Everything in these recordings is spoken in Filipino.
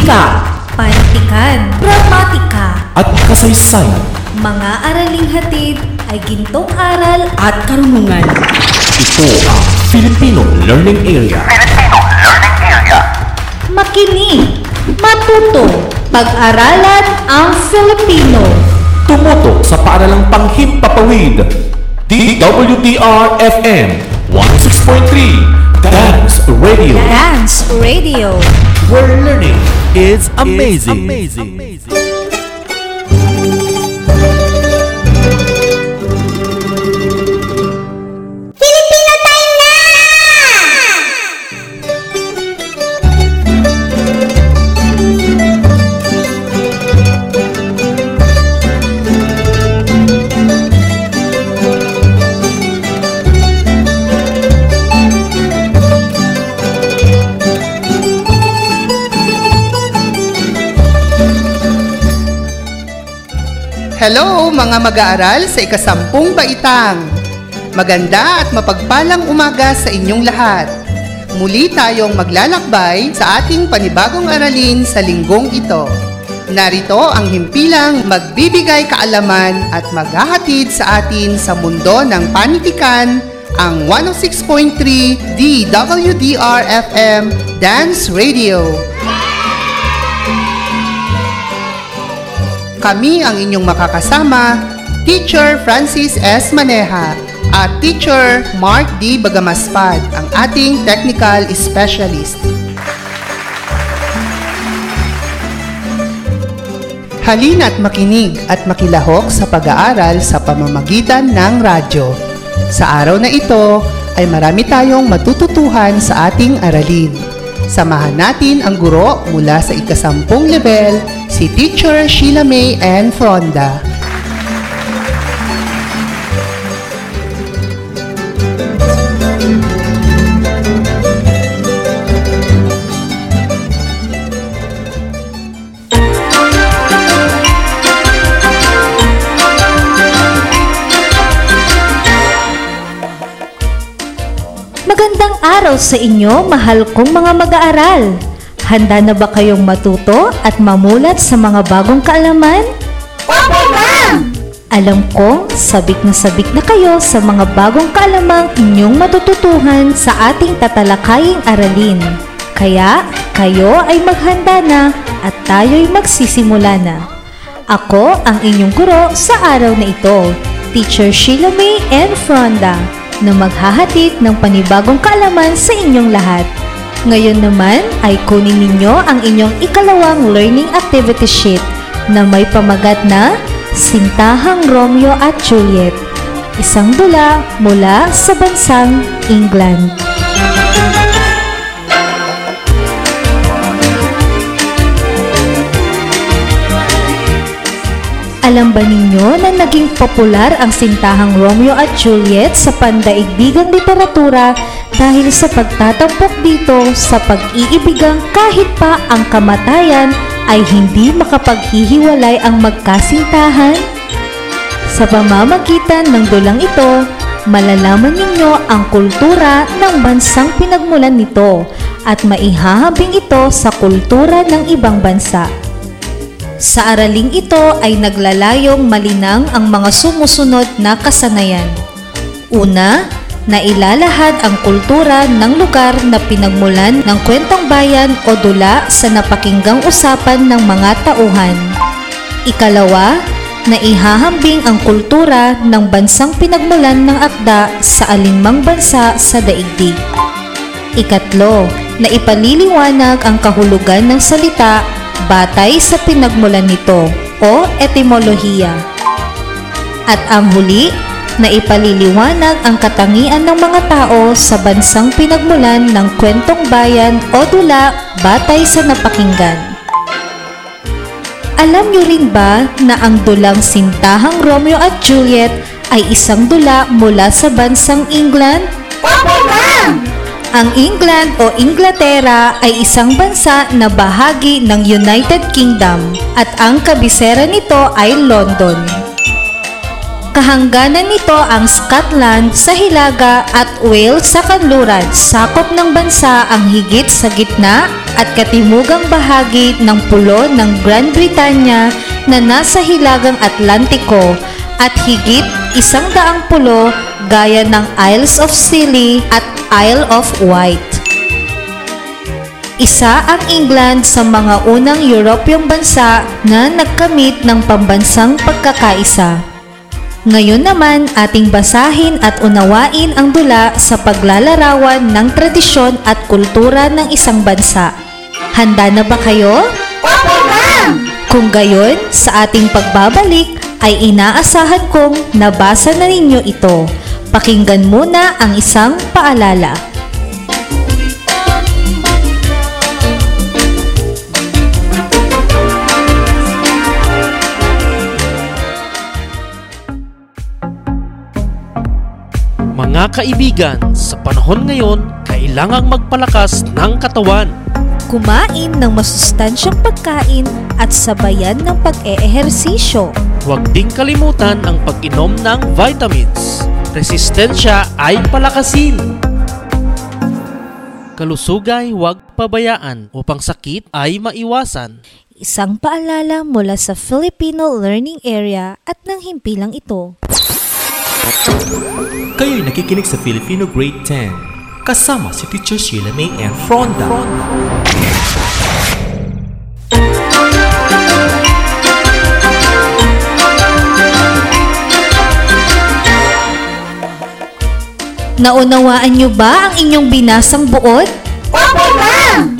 Wika Pantikan, gramatika, at kasaysayan. mga araling hatid ay gintong aral At karunungan. Ito ang Filipino Learning Area. makinig, matuto, pag-aralan ang Filipino. Tumutok sa paaralang panghimpapawid. DWDR-FM 106.3 Dance Radio. Dance Radio. Where learning is amazing. amazing. Hello mga mag-aaral sa ikasampung baitang. Maganda at mapagpalang umaga sa inyong lahat. Muli tayong maglalakbay sa ating panibagong aralin sa linggong ito. Narito ang himpilang magbibigay kaalaman at maghahatid sa atin sa mundo ng panitikan ang 106.3 DWDR-FM Dance Radio. Kami ang inyong makakasama, Teacher Francis S. Maneha at Teacher Mark D. Bagamaspad, ang ating technical specialist. Halina't makinig at makilahok sa pag-aaral sa pamamagitan ng radyo. Sa araw na ito ay marami tayong matututuhan sa ating aralin. Samahan natin ang guro mula sa ikasampung level, si Teacher Sheila May N. Fronda. Sa inyo, mahal kong mga mag-aaral. Handa na ba kayong matuto at mamulat sa mga bagong kaalaman? Opo, ma'am! Alam kong sabik na sabik na kayo sa mga bagong kaalamang inyong matututuhan sa ating tatalakaying aralin. Kaya, kayo ay maghanda na at tayo'y magsisimula na. Ako ang inyong guro sa araw na ito, Teacher Sheila May N. Fronda, na maghahatid ng panibagong kaalaman sa inyong lahat. Ngayon naman ay kunin ninyo ang inyong ikalawang learning activity sheet na may pamagat na Sintahang Romeo at Juliet, isang dula mula sa bansang England. Alam ba ninyo na naging popular ang sintahang Romeo at Juliet sa pandaigdigang literatura dahil sa pagtatampok dito sa pag-iibigang kahit pa ang kamatayan ay hindi makapaghihiwalay ang magkasintahan? Sa pamamagitan ng dulang ito, malalaman ninyo ang kultura ng bansang pinagmulan nito at maihahambing ito sa kultura ng ibang bansa. Sa araling ito ay naglalayong malinang ang mga sumusunod na kasanayan. Una, nailalahad ang kultura ng lugar na pinagmulan ng kwentang bayan o dula sa napakinggang usapan ng mga tauhan. Ikalawa, naihahambing ang kultura ng bansang pinagmulan ng akda sa alinmang bansa sa daigdig. Ikatlo, na ang kahulugan ng salita batay sa pinagmulan nito o etimolohiya. At ang huli, na ipaliliwanag ang katangian ng mga tao sa bansang pinagmulan ng kwentong bayan o dula batay sa napakinggan. Alam niyo rin ba na ang dulang sintahang Romeo at Juliet ay isang dula mula sa bansang England? Ang England o Inglaterra ay isang bansa na bahagi ng United Kingdom at ang kabisera nito ay London. Kahangganan nito ang Scotland sa hilaga at Wales sa kanluran. Sakop ng bansa ang higit sa gitna at katimugang bahagi ng pulo ng Grand Britannia na nasa hilagang Atlantiko at higit isang daang pulo gaya ng Isles of Scilly at Isle of Wight. Isa ang England sa mga unang Europeyong bansa na nagkamit ng pambansang pagkakaisa. Ngayon naman ating basahin at unawain ang dula sa paglalarawan ng tradisyon at kultura ng isang bansa. Handa na ba kayo? Kung gayon, sa ating pagbabalik ay inaasahan kong nabasa na ninyo ito. Pakinggan muna ang isang paalala. Mga kaibigan, sa panahon ngayon, kailangang magpalakas ng katawan. Kumain ng masustansyang pagkain at sabayan ng pag-eehersisyo. Huwag ding kalimutan ang pag-inom ng vitamins. Resistensya ay palakasin. Kalusugay huwag pabayaan upang sakit ay maiwasan. Isang paalala mula sa Filipino Learning Area at ng himpilang ito. Kayo'y nakikinig sa Filipino Grade 10 kasama si Teacher Sheila May Ann Fronda. Naunawaan niyo ba ang inyong binasang buod? Opo, ma'am!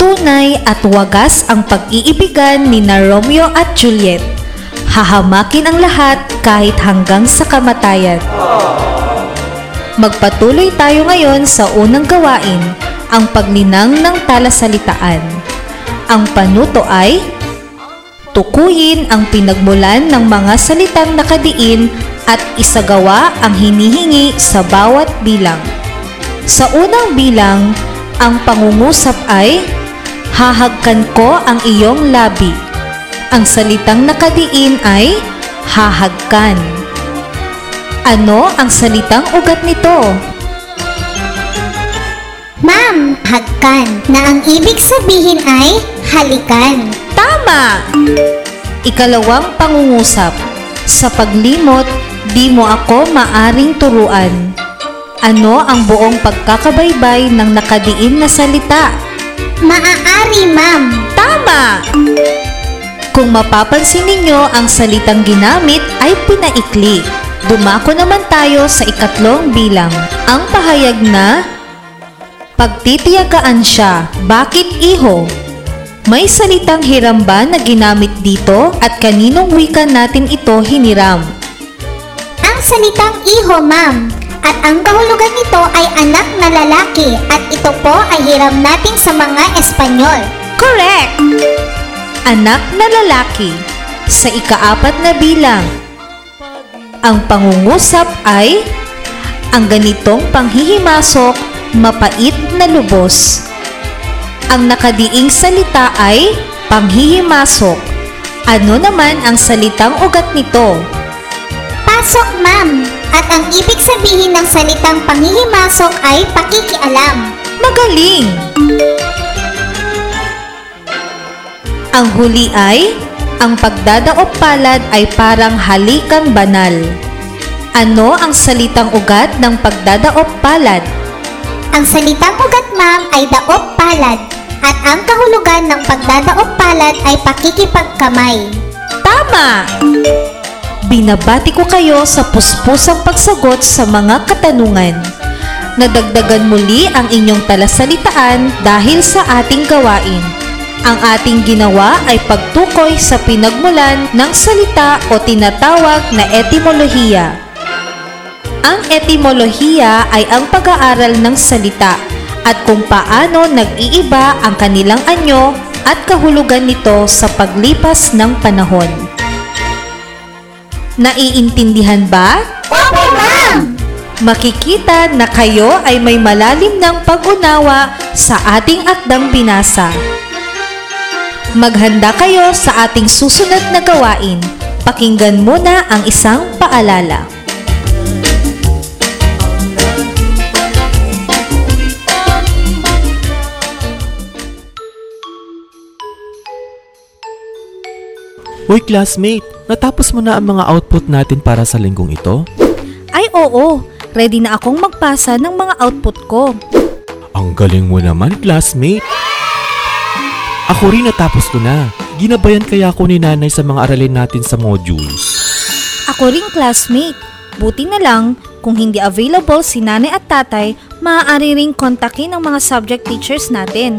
Tunay at wagas ang pag-iibigan ni na Romeo at Juliet. Hahamakin ang lahat kahit hanggang sa kamatayan. Magpatuloy tayo ngayon sa unang gawain, ang paglinang ng talasalitaan. Ang panuto ay tukuyin ang pinagmulan ng mga salitang nakadiin at isagawa ang hinihingi sa bawat bilang. Sa unang bilang, ang pangungusap ay hahagkan ko ang iyong labi. Ang salitang nakadiin ay hahagkan. Ano ang salitang ugat nito? Ma'am, hagkan na ang ibig sabihin ay halikan. Tama! Ikalawang pangungusap. Sa paglimot, di mo ako maaring turuan. Ano ang buong pagkakabaybay ng nakadiin na salita? Maaari, ma'am. Tama! Kung mapapansin ninyo, ang salitang ginamit ay pinaikli. Dumako naman tayo sa ikatlong bilang. Ang pahayag na Pagtitiyagaan siya. Bakit iho? May salitang hiram ba na ginamit dito at kaninong wika natin ito hiniram? Ang salitang iho, ma'am. At ang kahulugan nito ay anak na lalaki at ito po ay hiram natin sa mga Espanyol. Correct! Anak na lalaki. Sa ikaapat na bilang. Ang pangungusap ay ang ganitong panghihimasok, mapait na lubos. Ang nakadiing salita ay panghihimasok. Ano naman ang salitang ugat nito? Pasok, ma'am. At ang ibig sabihin ng salitang panghihimasok ay pakikialam. Magaling! Ang huli ay, ang pagdadaop palad ay parang halikang banal. Ano ang salitang ugat ng pagdadaop palad? Ang salitang ugat, ma'am, ay daop palad. At ang kahulugan ng pagdadaop palad ay pakikipagkamay. Tama! Binabati ko kayo sa puspusang pagsagot sa mga katanungan. Nadagdagan muli ang inyong talasalitaan dahil sa ating gawain. Ang ating ginawa ay pagtukoy sa pinagmulan ng salita o tinatawag na etimolohiya. Ang etimolohiya ay ang pag-aaral ng salita at kung paano nag-iiba ang kanilang anyo at kahulugan nito sa paglipas ng panahon. Naiintindihan ba? Opo, ma'am! Makikita na kayo ay may malalim ng pag-unawa sa ating akdang binasa. Maghanda kayo sa ating susunod na gawain. Pakinggan muna ang isang paalala. Hoy classmate, natapos mo na ang mga output natin para sa linggong ito? Ay oo, ready na akong magpasa ng mga output ko. Ang galing mo naman, classmate. Ako rin natapos ko na. Ginabayan kaya ako ni nanay sa mga aralin natin sa modules. Ako ring classmate. Buti na lang, kung hindi available si nanay at tatay, maaari ring kontakin ang mga subject teachers natin.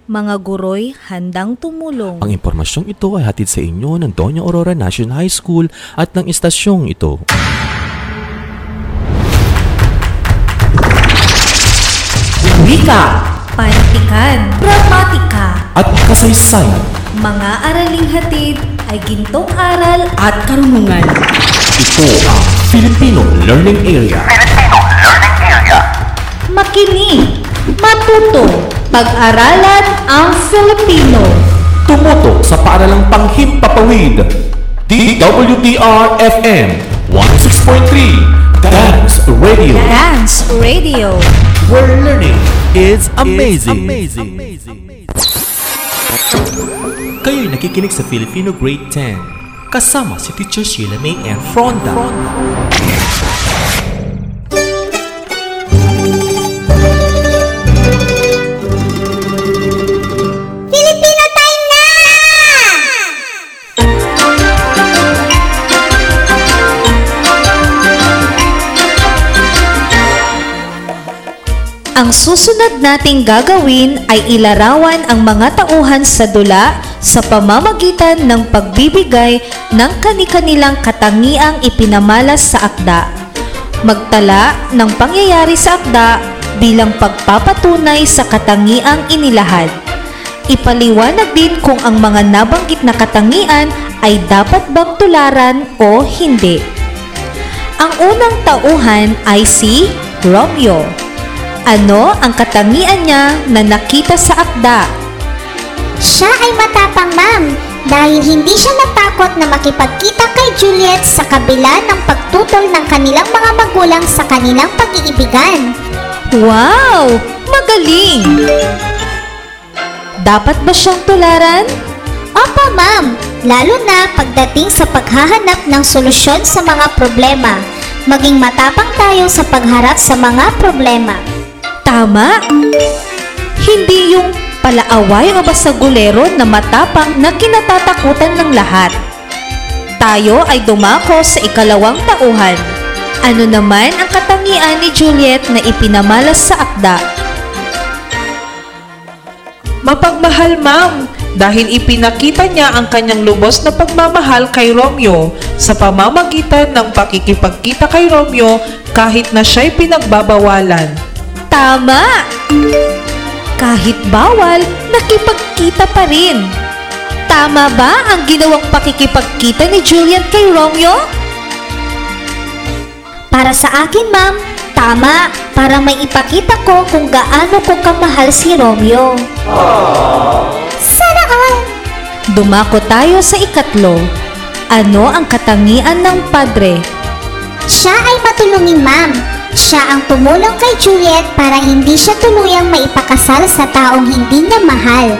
Mga guro'y handang tumulong. Ang impormasyong ito ay hatid sa inyo ng Doña Aurora National High School at ng istasyong ito. Wika Pantikan, gramatika, At kasaysayan, mga araling hatid ay gintong aral at karunungan. ito ang Filipino Learning Area. makinig, matuto, pag-aralan ang Filipino. Tumutok sa paaralang panghimpapawid. DWDR-FM 106.3 Dance Radio. Dance Radio. Where learning is amazing. Kayo'y nakikinig sa Filipino Grade 10. Kasama si Teacher Sheila May and Fronda. Filipino Ang susunod nating gagawin ay ilarawan ang mga tauhan sa dula sa pamamagitan ng pagbibigay ng kani-kanilang katangiang ipinamalas sa akda. Magtala ng pangyayari sa akda bilang pagpapatunay sa katangiang inilahad. Ipaliwanag din kung ang mga nabanggit na katangian ay dapat bang tularan o hindi. Ang unang tauhan ay si Romeo. Ano ang katangian niya na nakita sa akda? Siya ay matapang ma'am dahil hindi siya natakot na makipagkita kay Juliet sa kabila ng pagtutol ng kanilang mga magulang sa kanilang pag-iibigan. Wow! Magaling! Dapat ba siyang tularan? Opo ma'am, lalo na pagdating sa paghahanap ng solusyon sa mga problema. Maging matapang tayo sa pagharap sa mga problema. Tama! Hindi yung palaaway o basagulero na matapang na kinatatakutan ng lahat. Tayo ay dumako sa ikalawang tauhan. Ano naman ang katangian ni Juliet na ipinamalas sa akda? Mapagmahal ma'am dahil ipinakita niya ang kanyang lubos na pagmamahal kay Romeo sa pamamagitan ng pakikipagkita kay Romeo kahit na siya'y pinagbabawalan. Tama! Kahit bawal, nakipagkita pa rin. Tama ba ang ginawang pakikipagkita ni Juliet kay Romeo? Para sa akin ma'am, tama para may ipakita ko kung gaano ko kamahal si Romeo. Sana all! Dumako tayo sa ikatlo. Ano ang katangian ng padre? Siya ay matulungin ma'am. Siya ang tumulong kay Juliet para hindi siya tuluyang maipakasal sa taong hindi niya mahal.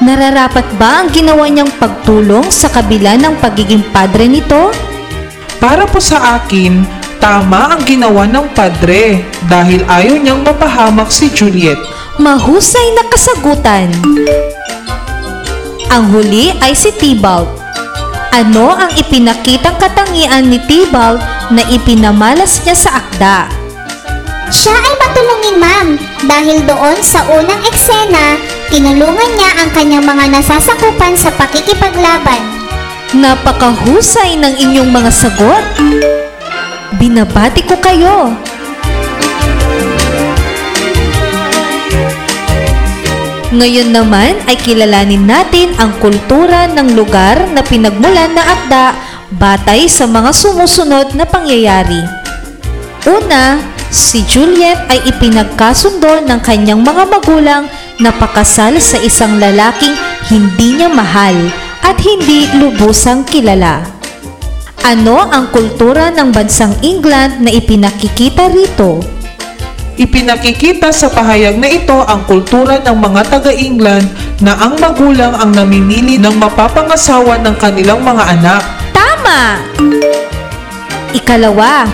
Nararapat ba ang ginawa niyang pagtulong sa kabila ng pagiging padre nito? Para po sa akin, Tama ang ginawa ng padre dahil ayaw niyang mapahamak si Juliet. Mahusay na kasagutan. Ang huli ay si Tybalt. Ano ang ipinakitang katangian ni Tybalt na ipinamalas niya sa akda? Siya ay matulungin ma'am dahil doon sa unang eksena, tinulungan niya ang kanyang mga nasasakupan sa pakikipaglaban. Napakahusay ng inyong mga sagot. Binabati ko kayo. Ngayon naman ay kilalanin natin ang kultura ng lugar na pinagmulan na akda batay sa mga sumusunod na pangyayari. Una, si Juliet ay ipinagkasundo ng kanyang mga magulang na pakasal sa isang lalaking hindi niya mahal at hindi lubusang kilala. Ano ang kultura ng bansang England na ipinakikita rito? Ipinakikita sa pahayag na ito ang kultura ng mga taga-England na ang magulang ang namimili ng mapapangasawa ng kanilang mga anak. Tama! Ikalawa,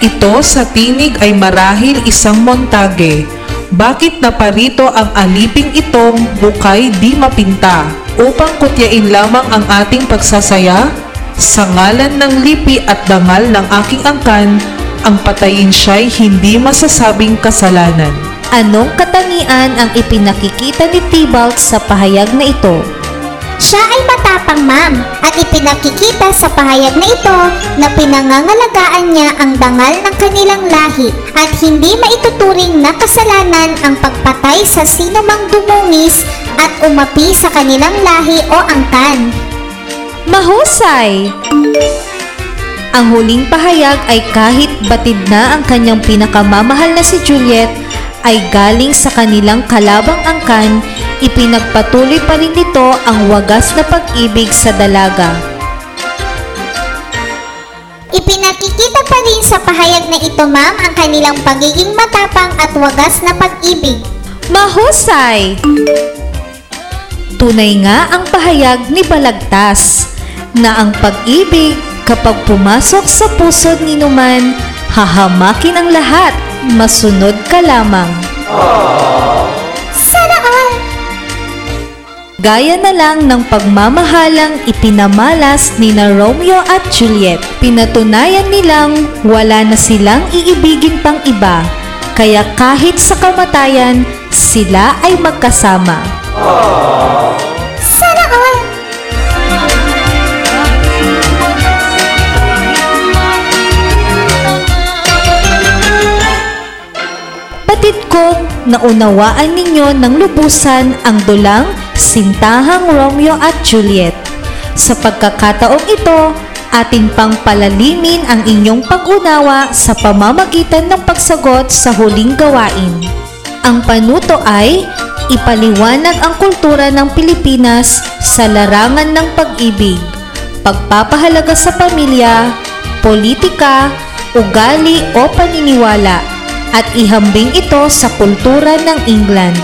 Ito sa tinig ay marahil isang montage. Bakit naparito ang aliping itong bukay di mapinta? Upang kutyain lamang ang ating pagsasaya? Sa ngalan ng lipi at dangal ng aking angkan, ang patayin siya'y hindi masasabing kasalanan. anong katangian ang ipinakikita ni Tybalt sa pahayag na ito? Siya ay matapang ma'am at ipinakikita sa pahayag na ito na pinangangalagaan niya ang dangal ng kanilang lahi at hindi maituturing na kasalanan ang pagpatay sa sino mang dumungis at umapi sa kanilang lahi o angkan. Mahusay! Ang huling pahayag ay kahit batid na ang kanyang pinakamamahal na si Juliet ay galing sa kanilang kalabang angkan, ipinagpatuloy pa rin nito ang wagas na pag-ibig sa dalaga. Ipinakikita pa rin sa pahayag na ito ma'am ang kanilang pagiging matapang at wagas na pag-ibig. Mahusay! Tunay nga ang pahayag ni Balagtas na ang pag-ibig kapag pumasok sa puso ni Numan, hahamakin ang lahat, masunod ka lamang. Sana all! Gaya na lang ng pagmamahalang ipinamalas ni na Romeo at Juliet. Pinatunayan nilang wala na silang iibigin pang iba, kaya kahit sa kamatayan, sila ay magkasama. Sana kong naunawaan ninyo ng lubusan ang dulang sintahang Romeo at Juliet. Sa pagkakataong ito, atin pang palalimin ang inyong pag-unawa sa pamamagitan ng pagsagot sa huling gawain. Ang panuto ay ipaliwanag ang kultura ng Pilipinas sa larangan ng pag-ibig, pagpapahalaga sa pamilya, politika, ugali o paniniwala at ihambing ito sa kultura ng England.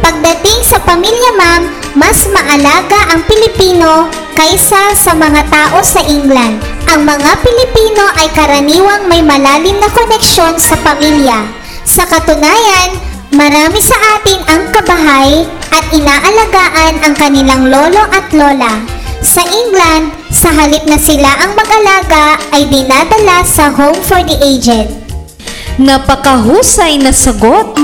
Pagdating sa pamilya ma'am, mas maalaga ang Pilipino kaysa sa mga tao sa England. Ang mga Pilipino ay karaniwang may malalim na koneksyon sa pamilya. Sa katunayan, marami sa atin ang kabahay at inaalagaan ang kanilang lolo at lola. Sa England, sa halip na sila ang mag-alaga ay dinadala sa Home for the Aged. Napakahusay na sagot!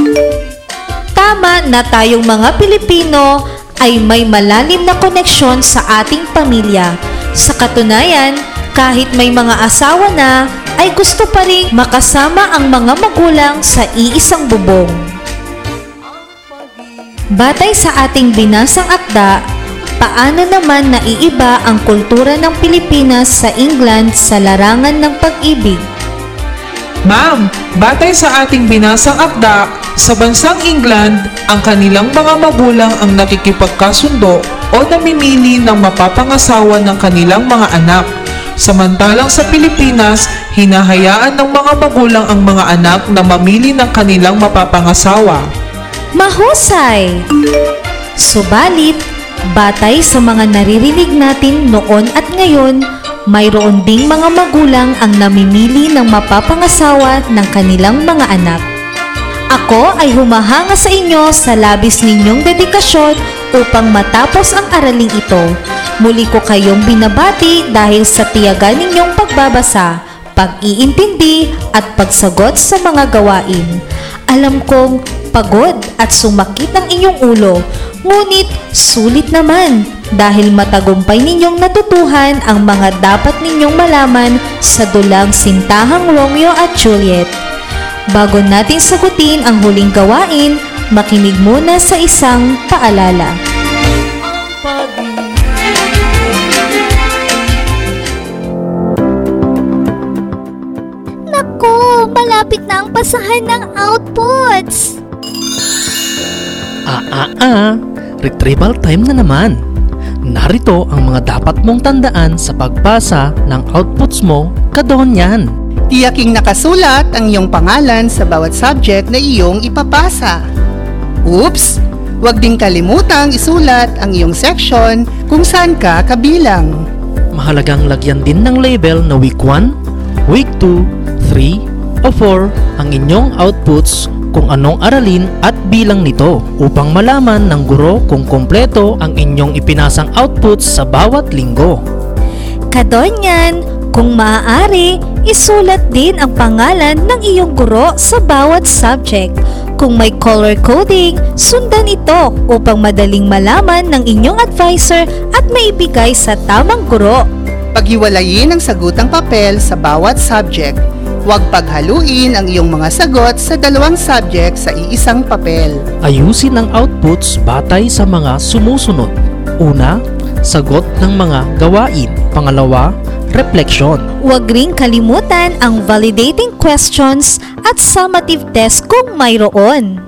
Tama na tayong mga Pilipino ay may malalim na koneksyon sa ating pamilya. Sa katunayan, kahit may mga asawa na, ay gusto pa rin makasama ang mga magulang sa iisang bubong. Batay sa ating binasang akda, paano naman naiiba ang kultura ng Pilipinas sa England sa larangan ng pag-ibig? Ma'am, batay sa ating binasang akda, sa bansang England, ang kanilang mga magulang ang nakikipagkasundo o namimili ng mapapangasawa ng kanilang mga anak. Samantalang sa Pilipinas, hinahayaan ng mga magulang ang mga anak na mamili ng kanilang mapapangasawa. Mahusay! Subalit, Batay sa mga naririnig natin noon at ngayon, mayroon ding mga magulang ang namimili ng mapapangasawa ng kanilang mga anak. Ako ay humahanga sa inyo sa labis ninyong dedikasyon upang matapos ang araling ito. Muli ko kayong binabati dahil sa tiyaga ninyong pagbabasa, pag-iintindi at pagsagot sa mga gawain. Alam kong pagod at sumakit ang inyong ulo, ngunit sulit naman dahil matagumpay ninyong natutuhan ang mga dapat ninyong malaman sa dulang sintahang Romeo at Juliet. Bago natin sagutin ang huling gawain, makinig muna sa isang paalala. Nako, malapit na ang pasahan ng outputs. Ah, ah, ah. Retrieval time na naman. Narito ang mga dapat mong tandaan sa pagbasa ng outputs mo kadon yan. Tiyaking nakasulat ang iyong pangalan sa bawat subject na iyong ipapasa. Oops! Huwag ding kalimutang isulat ang iyong section kung saan ka kabilang. Mahalagang lagyan din ng label na week 1, week 2, 3, o 4 ang inyong outputs kung anong aralin at bilang nito upang malaman ng guro kung kompleto ang inyong ipinasang outputs sa bawat linggo. Kadonyan, kung maaari, isulat din ang pangalan ng iyong guro sa bawat subject. Kung may color coding, sundan ito upang madaling malaman ng inyong advisor at maibigay sa tamang guro. Paghiwalayin ang sagutang papel sa bawat subject. Huwag paghaluin ang iyong mga sagot sa dalawang subject sa iisang papel. Ayusin ang outputs batay sa mga sumusunod. Una, sagot ng mga gawain. Pangalawa, reflection. Huwag ring kalimutan ang validating questions at summative test kung mayroon.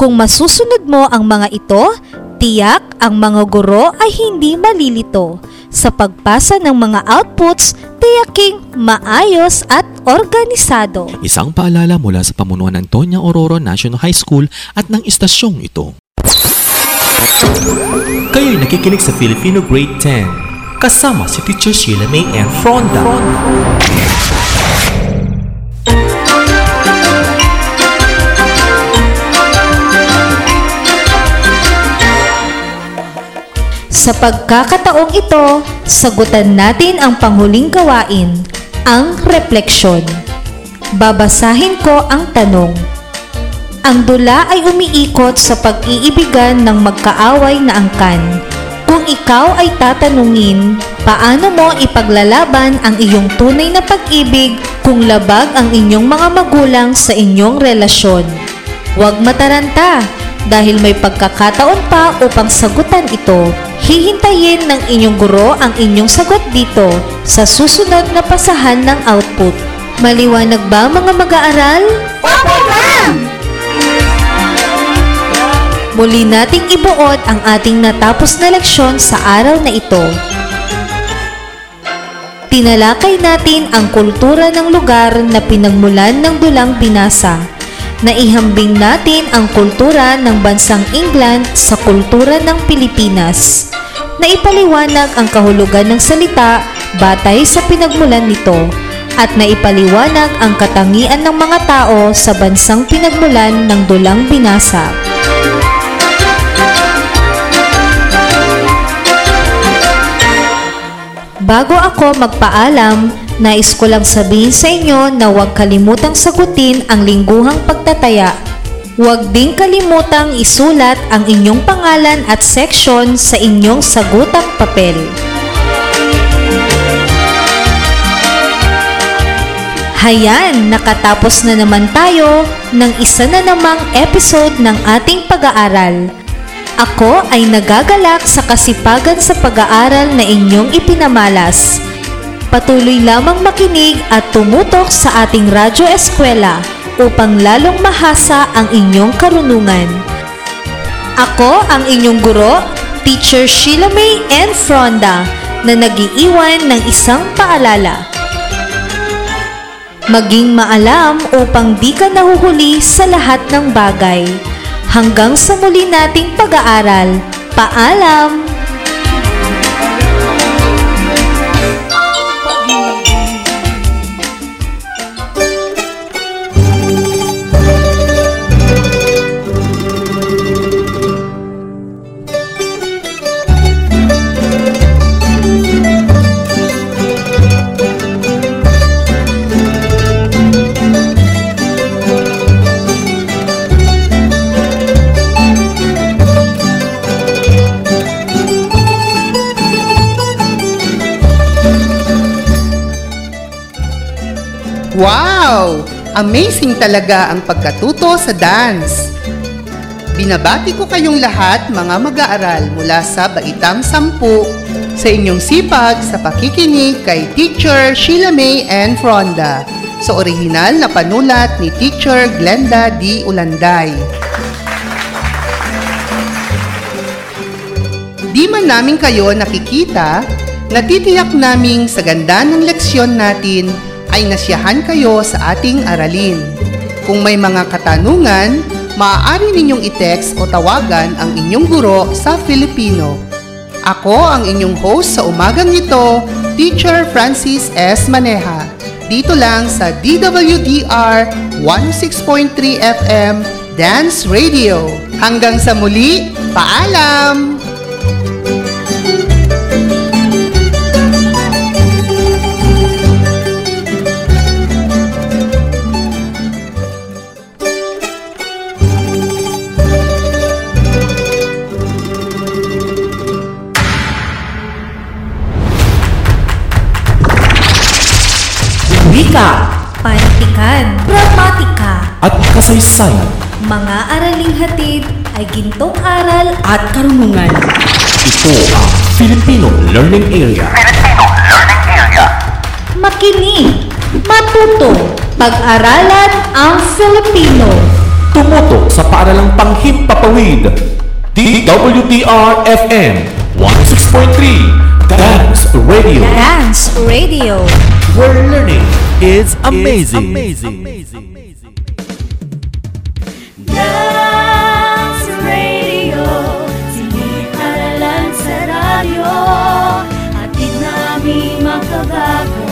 Kung masusunod mo ang mga ito, tiyak ang mga guro ay hindi malilito. Sa pagpasa ng mga outputs, tiyaking maayos at organisado. Isang paalala mula sa pamunuan ng Tonya Aurora National High School at ng istasyong ito. Kayo'y nakikinig sa Filipino Grade 10 kasama si Teacher Sheila May and Fronda. Sa pagkakataong ito, sagutan natin ang panghuling gawain, ang refleksyon. Babasahin ko ang tanong. Ang dula ay umiikot sa pag-iibigan ng magkaaway na angkan. Kung ikaw ay tatanungin, paano mo ipaglalaban ang iyong tunay na pag-ibig kung labag ang inyong mga magulang sa inyong relasyon? Huwag mataranta dahil may pagkakataon pa upang sagutan ito. Hihintayin ng inyong guro ang inyong sagot dito sa susunod na pasahan ng output. Maliwanag ba mga mag-aaral? Opo, ma'am! Muli nating ibuod ang ating natapos na leksyon sa araw na ito. Tinalakay natin ang kultura ng lugar na pinagmulan ng dulang binasa. Naihambing natin ang kultura ng bansang England sa kultura ng Pilipinas. Naipaliwanag ang kahulugan ng salita batay sa pinagmulan nito at naipaliwanag ang katangian ng mga tao sa bansang pinagmulan ng dulang binasa. Bago ako magpaalam, nais ko lang sabihin sa inyo na huwag kalimutang sagutin ang lingguhang pagtataya. Huwag din kalimutang isulat ang inyong pangalan at section sa inyong sagutang papel. Hayan, nakatapos na naman tayo ng isa na namang episode ng ating pag-aaral. Ako ay nagagalak sa kasipagan sa pag-aaral na inyong ipinamalas. Patuloy lamang makinig at tumutok sa ating radyo eskwela upang lalong mahasa ang inyong karunungan. Ako ang inyong guro, Teacher Sheila May and Fronda, na nagiiwan ng isang paalala. Maging maalam upang di ka nahuhuli sa lahat ng bagay. Hanggang sa muli nating pag-aaral. Paalam! Wow! Amazing talaga ang pagkatuto sa dance. Binabati ko kayong lahat mga mag-aaral mula sa Baitang Sampu sa inyong sipag sa pakikinig kay Teacher Sheila May and Fronda sa orihinal na panulat ni Teacher Glenda D. Ulanday. Di man namin kayo nakikita, natitiyak naming sa ganda ng leksyon natin ay nasiyahan kayo sa ating aralin. Kung may mga katanungan, maaari ninyong i-text o tawagan ang inyong guro sa Filipino. Ako ang inyong host sa umagang ito, Teacher Francis S. Maneha. Dito lang sa DWDR 16.3 FM Dance Radio. Hanggang sa muli, paalam! Wika Pantikan, gramatika, At kasaysayan, mga araling hatid ay gintong aral at karunungan. ito ang Filipino Learning Area. makinig, matuto, pag-aralan ang Filipino. Tumuto sa paaralang panghimpapawid. DWDR-FM 16.3 Dance Radio. Dance Radio. Where learning is amazing. Dance Radio Silid-aralan sa radyo Hatid namin makabago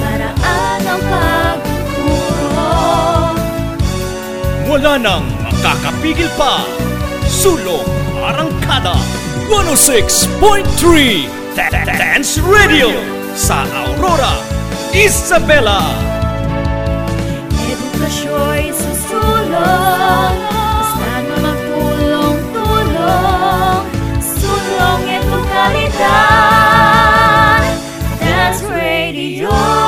Paraan ang pagtuturo Wala nang makakapigil pa. Sulong Arangkada 106.3 Dance Radio sa Aurora, Isabela. Edukasyo'y susulong, basta na magtulong-tulong, sulong edukalidad, Dance Radio.